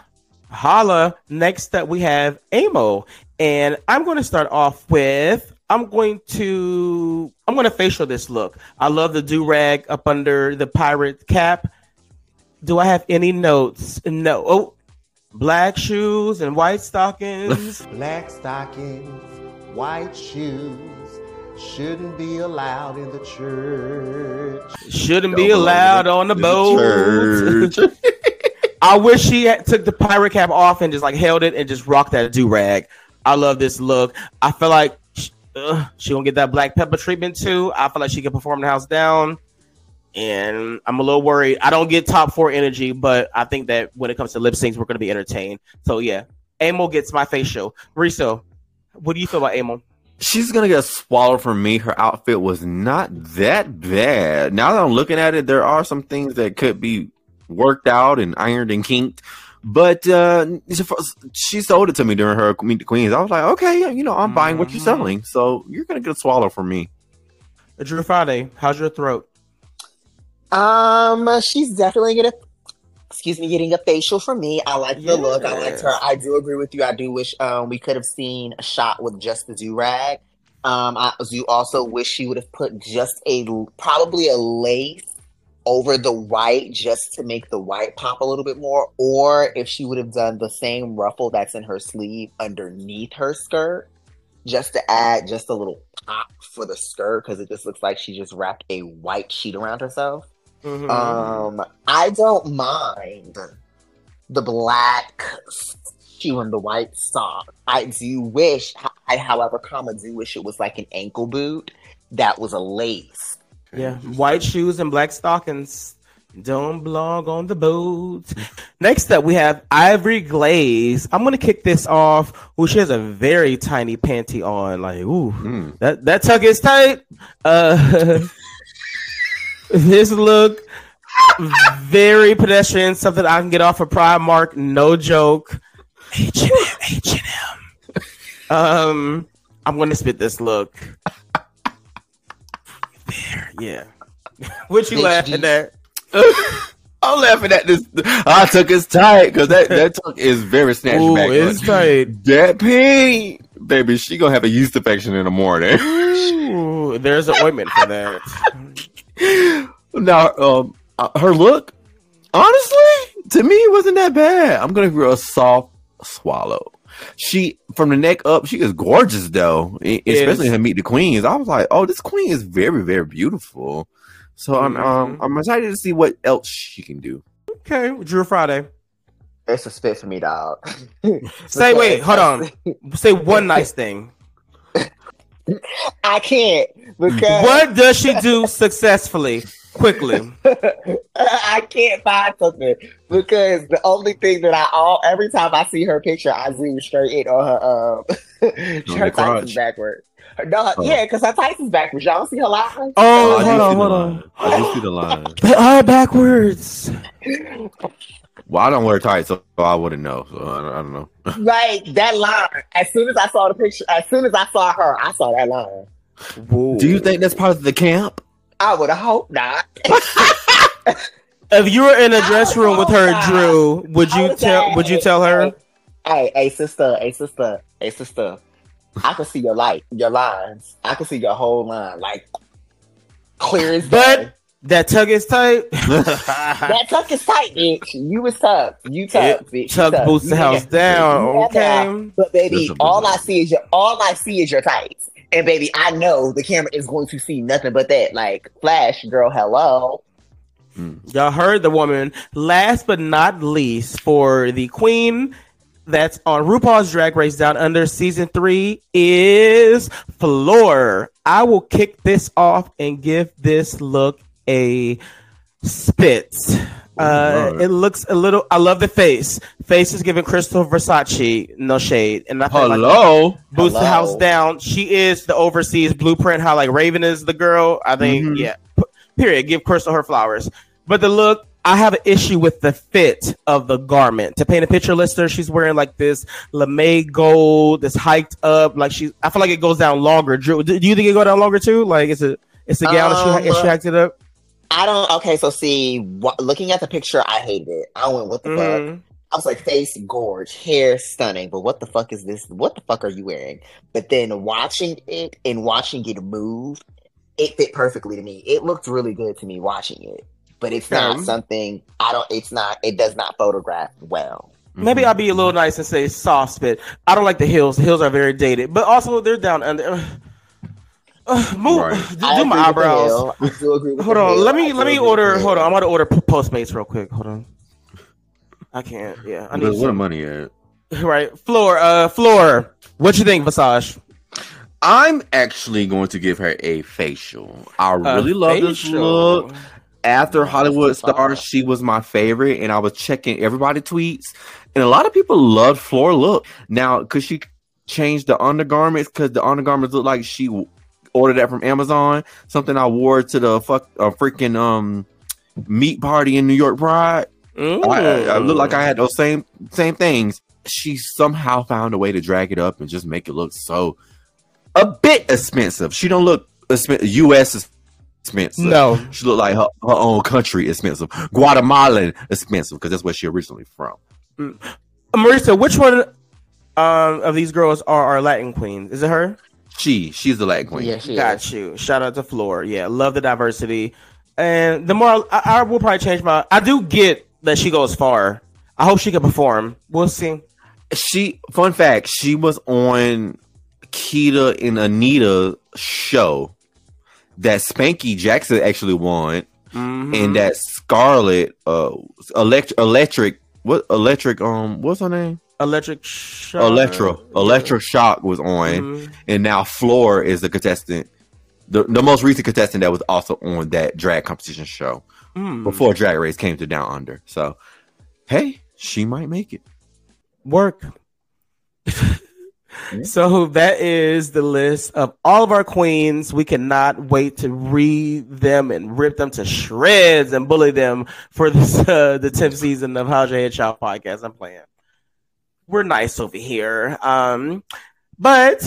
Holla. Next up, we have Amyl, and I'm going to start off with. I'm going to. I'm going to facial this look. I love the do rag up under the pirate cap. Do I have any notes? No. Oh, black shoes and white stockings. Black stockings, white shoes shouldn't be allowed in the church. Shouldn't be Don't belong allowed in on the boat. I wish she had, took the pirate cap off and just like held it and just rocked that do rag. I love this look. I feel like sh- uh, she gonna get that black pepper treatment too. I feel like she can perform the house down, and I'm a little worried. I don't get top four energy, but I think that when it comes to lip syncs, we're gonna be entertained. So yeah, Amyl gets my facial. Riso, what do you feel about Amyl? She's gonna get swallowed from me. Her outfit was not that bad. Now that I'm looking at it, there are some things that could be worked out and ironed and kinked. But uh, she sold it to me during her Meet the Queens. I was like, okay, you know, I'm buying what you're Mhm. selling. So you're gonna get a swallow from me. Drew Friday, how's your throat? Um, she's definitely gonna, excuse me, getting a facial from me. I like the look. I liked her. I do agree with you. I do wish um we could have seen a shot with just the do rag. Um, I do also wish she would have put just a probably a lace over the white just to make the white pop a little bit more, or if she would have done the same ruffle that's in her sleeve underneath her skirt, just to add just a little pop for the skirt because it just looks like she just wrapped a white sheet around herself. Mhm. Um, I don't mind the black shoe and the white sock. I do wish, I however, comma, do wish it was like an ankle boot that was a lace. Yeah, white shoes and black stockings don't blog on the boots. Next up, we have Ivory Glaze. I'm gonna kick this off. Ooh, she has a very tiny panty on. Like, ooh, Mm. that that tuck is tight. Uh, this look very pedestrian. Something I can get off a of Primark. No joke. H and M, H and M. Um, I'm gonna spit this look. There, yeah. what you Bitch, laughing at? I'm laughing at this. I took his tight because that that tuck is very snatched Ooh, back. it's tight. That pink, baby, she gonna have a yeast infection in the morning. Ooh, there's an ointment for that. now, um, uh, her look, honestly, to me, it wasn't that bad. I'm gonna give her a soft swallow. She from the neck up, she is gorgeous though, e- especially Is. in Meet the Queens. I was like, oh, this queen is very, very beautiful. So I'm um. I'm excited to see what else she can do. Okay, Drew Friday. It's a spit for me, dog. Say, wait, hold on. Say one nice thing. I can't because What does she do successfully? Quickly. I can't find something because the only thing that I all every time I see her picture, I zoom straight in on her um the her tights is backwards. No, Oh. yeah, because her tights is backwards. Y'all see her lines? Oh, I do hold see on, the hold on. I do see the line. They are backwards. Well, I don't wear tights, so I wouldn't know. So I don't, I don't know. Like that line. As soon as I saw the picture, as soon as I saw her, I saw that line. Do you think that's part of the camp? I would have hoped not. If you were in a dress room with her, Oh, Drew, would you tell? like, Would you tell her? Hey, hey, sister, hey, sister, hey, sister. I can see your light, your lines. I can see your whole line, like clear as day. But that tug is tight. That tuck is tight, bitch. You was tough. You tough, It- bitch. You Tug boots the house got- down. you got. Okay. But baby, all I see is your all I see is your tights. And baby, I know the camera is going to see nothing but that. Like, flash, girl, hello. Y'all heard the woman. Last but not least, for the queen that's on RuPaul's Drag Race Down Under season three is Flor. I will kick this off and give this look a Spitz. Uh, Lord. it looks a little. I love the face. Face is giving Crystal Versace no shade, and I feel like Hello. boots the house down. She is the overseas blueprint. How like Raven is the girl. I think Mhm. yeah. P- period. Give Crystal her flowers. But the look, I have an issue with the fit of the garment. To paint a picture, listener, she's wearing like this lame gold, this hiked up. Like she, I feel like it goes down longer. Drew, do do you think it go down longer too? Like it's a it's a gown. Um, and she, and she hiked it up. I don't. Okay, so see, wh- looking at the picture, I hated it. I went, what the fuck? Mhm. I was like, face gorge, hair stunning, but what the fuck is this? What the fuck are you wearing? But then watching it and watching it move, it fit perfectly to me. It looked really good to me watching it, but it's not something I don't. It's not. It does not photograph well. Maybe I'll be a little nice and say soft spit. I don't like the heels. The heels are very dated, but also they're down under. Uh, move. Right. Do, do my eyebrows. heel. I do agree with Hold on. Let me let me order. Hold on. I'm about to order Postmates real quick. Hold on. I can't. Yeah, I need Where's where the some. money at? Right, Flor. Uh, Flor. What you think, Visage? I'm actually going to give her a facial. I really love this look. After Hollywood That's the Stars, she was my favorite, and I was checking everybody tweets, and a lot of people loved Flor look. Now, could she change the undergarments? Because the undergarments look like she w- ordered that from Amazon. Something I wore to the fuck a freaking um meat party in New York Pride. Mm. I, I look like I had those same same things. She somehow found a way to drag it up and just make it look so a bit expensive. She don't look U.S. expensive. No. she look like her, her own country expensive. Guatemalan expensive because that's where she originally from. Marisa, which one um, of these girls are our Latin queens? Is it her? She she's the Latin queen. Yeah, she Got is. you. Shout out to Flor. Yeah, love the diversity. And the more I, I will probably change my. I do get that she goes far. I hope she can perform. We'll see. She fun fact, she was on Keita and Anita show that Spanky Jackson actually won. Mhm. and that Scarlet, uh, electric, electric, what electric, um, what's her name? Electric Shock. Electro, Electro Shock was on, Mhm. and now Flor is the contestant, the the most recent contestant that was also on that drag competition show Mm. before Drag Race came to Down Under. So, hey, she might make it. work. so that is the list of all of our queens. We cannot wait to read them and rip them to shreds and bully them for this uh, the 10th season of How's Your Head podcast. I'm playing. We're nice over here. Um, but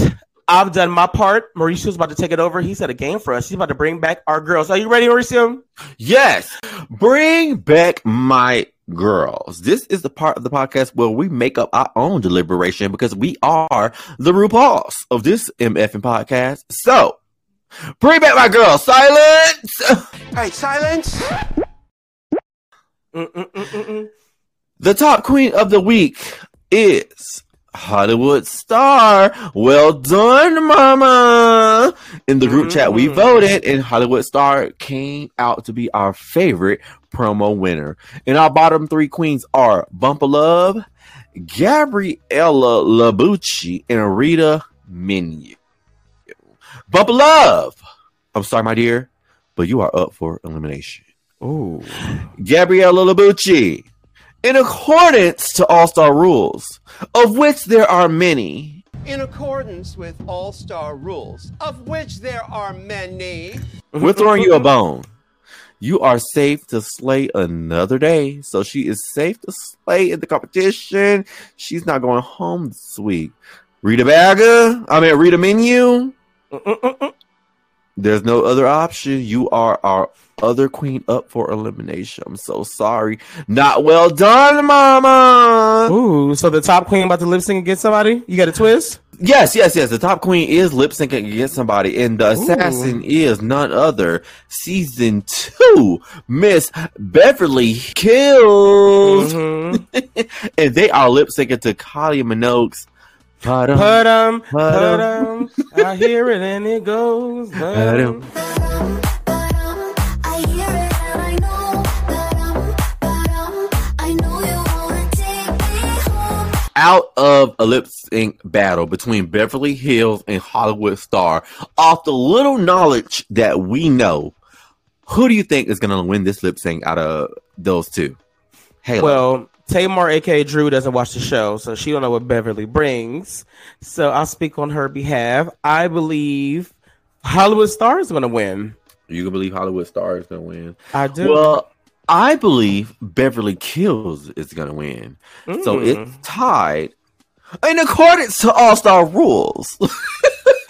I've done my part. Mauricio's about to take it over. He set a game for us. He's about to bring back our girls. Are you ready, Mauricio? Yes, bring back my girls. This is the part of the podcast where we make up our own deliberation because we are the RuPaul's of this MF and podcast. So, bring back my girls. Silence. Hey, silence! Mm-mm-mm-mm-mm. The top queen of the week is Hollywood Starr. Well done, mama. In the group chat, we Mm. voted, and Hollywood Starr came out to be our favorite promo winner. And our bottom three queens are Bumpa Love, Gabriella Labucci, and Rita Menu. Bumpa Love. I'm sorry, my dear, but you are up for elimination. Oh, Gabriella Labucci. In accordance to All Star rules, of which there are many, In accordance with all star rules, of which there are many. we're throwing you a bone. You are safe to slay another day. So she is safe to slay in the competition. She's not going home this week. Rita Baga, I mean, Rita Menu. Mm-mm-mm-mm. There's no other option. You are our other queen up for elimination. I'm so sorry. Not well done, mama. Ooh, so the top queen about to lip sync against somebody? You got a twist? Yes, yes, yes. The top queen is lip syncing against somebody, and the assassin is none other. Season two, Miss Beverly Kills, Mhm. and they are lip syncing to Kylie Minogue's. Put Put 'em, Put put 'em. 'em. I hear it and it goes. Put 'em. I hear it and I know, I know you wanna take me home. out of a lip sync battle between Beverly Kills and Hollywood Starr. Off the little knowledge that we know, who do you think is going to win this lip sync out of those two? Halo. Well, Tamar, aka Drew, doesn't watch the show, so she don't know what Beverly brings. So I'll speak on her behalf. I believe Hollywood Starr is going to win. you can believe Hollywood Starr is going to win. I do. Well, I believe Beverly Kills is going to win. So Mm. it's tied in accordance to All Star rules.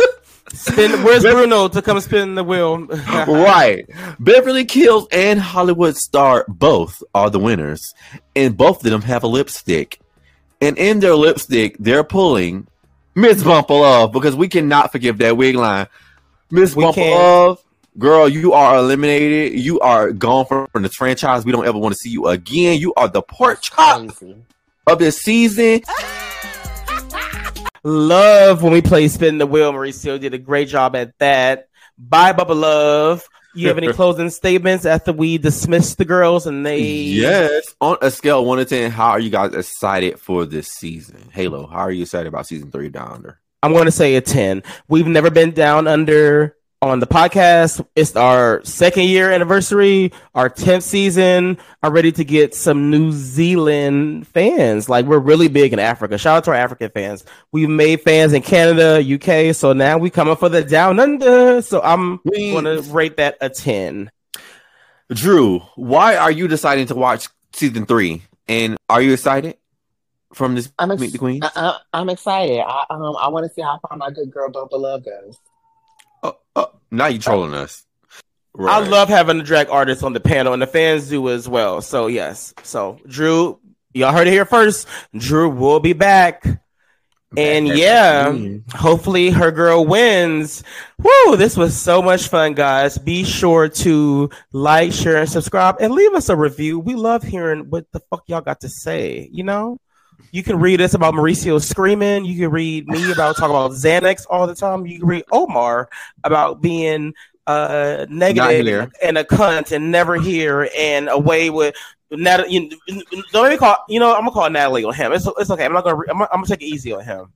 Spin, where's Bruno to come spin the wheel? right. Beverly Kills and Hollywood Starr both are the winners, and both of them have a lipstick. And in their lipstick, they're pulling Miss Bumpa Love because we cannot forgive that wig line. Miss We Bumpa. Love, girl, you are eliminated. You are gone from the franchise. We don't ever want to see you again. You are the pork chop of this season. Love when we play spin the wheel. Mauricio did a great job at that. Bye, Bumpa Love. You have any closing statements after we dismiss the girls and they? Yes. On a scale of one to ten, how are you guys excited for this season? Halo, how are you excited about season three Down Under? I'm going to say a 10. We've never been down under on the podcast. It's our second year anniversary, our 10th season. I'm ready to get some New Zealand fans. Like, we're really big in Africa. Shout out to our African fans. We've made fans in Canada, UK. So now we coming for the down under. So I'm going to rate that a 10. Drew, why are you deciding to watch season three? And are you excited from this I'm ex- Meet the Queens? I, I, I'm excited. I um I want to see how far my good girl Bumpa Love goes. Oh, oh, now you trolling us. I love having the drag artist on the panel, and the fans do as well. So yes, so Drew, y'all heard it here first. Drew will be back, and Back yeah, hopefully her girl wins. Woo! This was so much fun, guys. Be sure to like, share, and subscribe, and leave us a review. We love hearing what the fuck y'all got to say. You know. You can read us about Mauricio screaming. You can read me about talking about Xanax all the time. You can read Omar about being uh, and a cunt and never here and away with Natalie. You, don't even call. You know, I'm gonna call Natalie on him. It's it's okay. I'm not gonna. re- I'm, gonna- I'm gonna take it easy on him.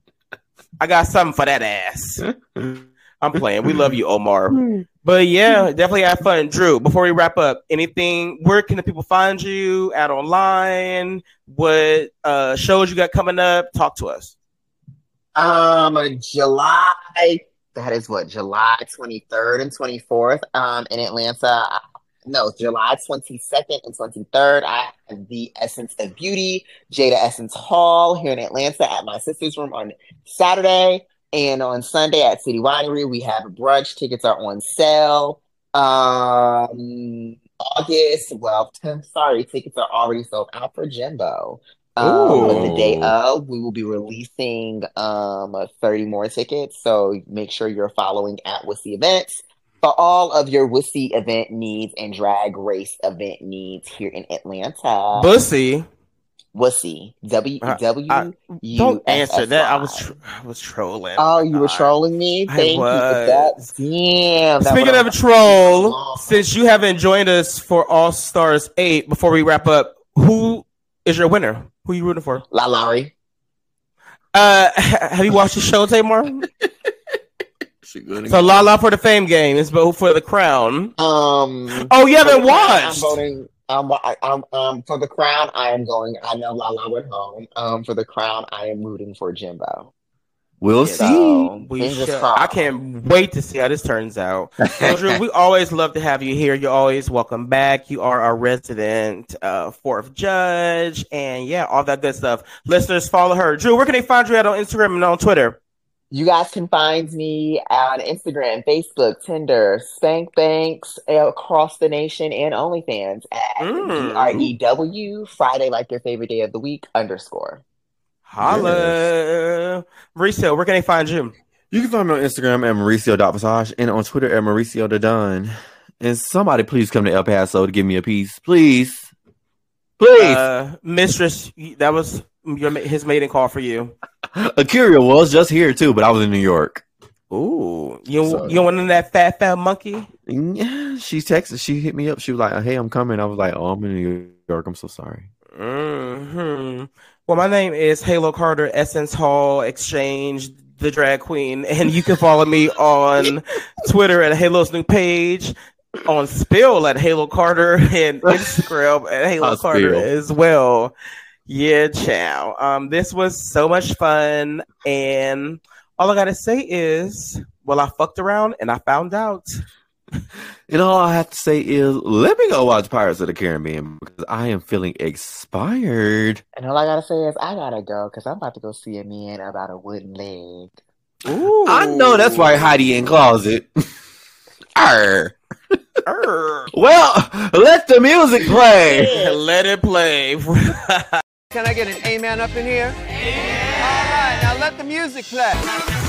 I got something for that ass. I'm playing. We love you, Omar. But yeah, definitely have fun. Drew, before we wrap up, anything, where can the people find you? Out online? What uh, shows you got coming up? Talk to us. Um, July. That is what July twenty third and twenty fourth. Um, in Atlanta. No, July twenty second and twenty third. I have the Essence of Beauty, Jada Essence Hall here in Atlanta at my sister's room on Saturday, and on Sunday at City Winery we have a brunch. Tickets are on sale. Um, August. Well, sorry, tickets are already sold out for Jimbo. Um, but the day of, we will be releasing um 30 more tickets. So make sure you're following at Wussy Events for all of your Wussy event needs and drag race event needs here in Atlanta. Bussy. Wussy. W I- W I- U Don't S answer that. I Y. was tr- I was trolling. Oh, you were trolling me? Thank you for that. Damn. that Speaking of a troll, since you haven't joined us for All Stars 8, before we wrap up, who is your winner? Who you rooting for? LaLa Ri. Uh, have you watched the show, Tamar? So La La for the Fame game is vote for the crown. Um. Oh, you for the haven't crown, I'm voting. Um, I, um, um, for the crown, I am going. I know Lala went home. Um, for the crown, I am rooting for Jimbo. We'll So, see. We shall- I can't wait to see how this turns out. So, Drew, we always love to have you here. You're always welcome back. You are our resident uh, fourth judge, and yeah, all that good stuff. Listeners, follow her. Drew, where can they find you at on Instagram and on Twitter? You guys can find me on Instagram, Facebook, Tinder, Spank Banks across the nation, and OnlyFans at Mm. D R E W Friday, like your favorite day of the week underscore. Holla. Resale, where can they find you? You can find me on Instagram at Mauricio.Visage and on Twitter at Mauricio the Don. And somebody please come to El Paso to give me a piece. Please. Please. Uh, Mistress, that was your his maiden call for you. Akira was just here too, but I was in New York. Ooh, you So- you want in that fat fat monkey? Yeah, she texted, she hit me up. She was like, Hey, I'm coming. I was like, Oh, I'm in New York. I'm so sorry. hmm Well, my name is Halo Carter, Essence Hall Exchange, the drag queen, and you can follow me on Twitter at Halo's new page, on Spill at Halo Carter, and Instagram at Halo Carter as well. Yeah, chow. Um, this was so much fun, and all I gotta say is, well, I fucked around and I found out. And all I have to say is, let me go watch Pirates of the Caribbean because I am feeling expired. And all I gotta say is, I gotta go because I'm about to go see a man about a wooden leg. Ooh, I know that's why Heidi in closet. Arr. Arr. Well, let the music play. Let it play. Can I get an amen up in here? All right, now let the music play.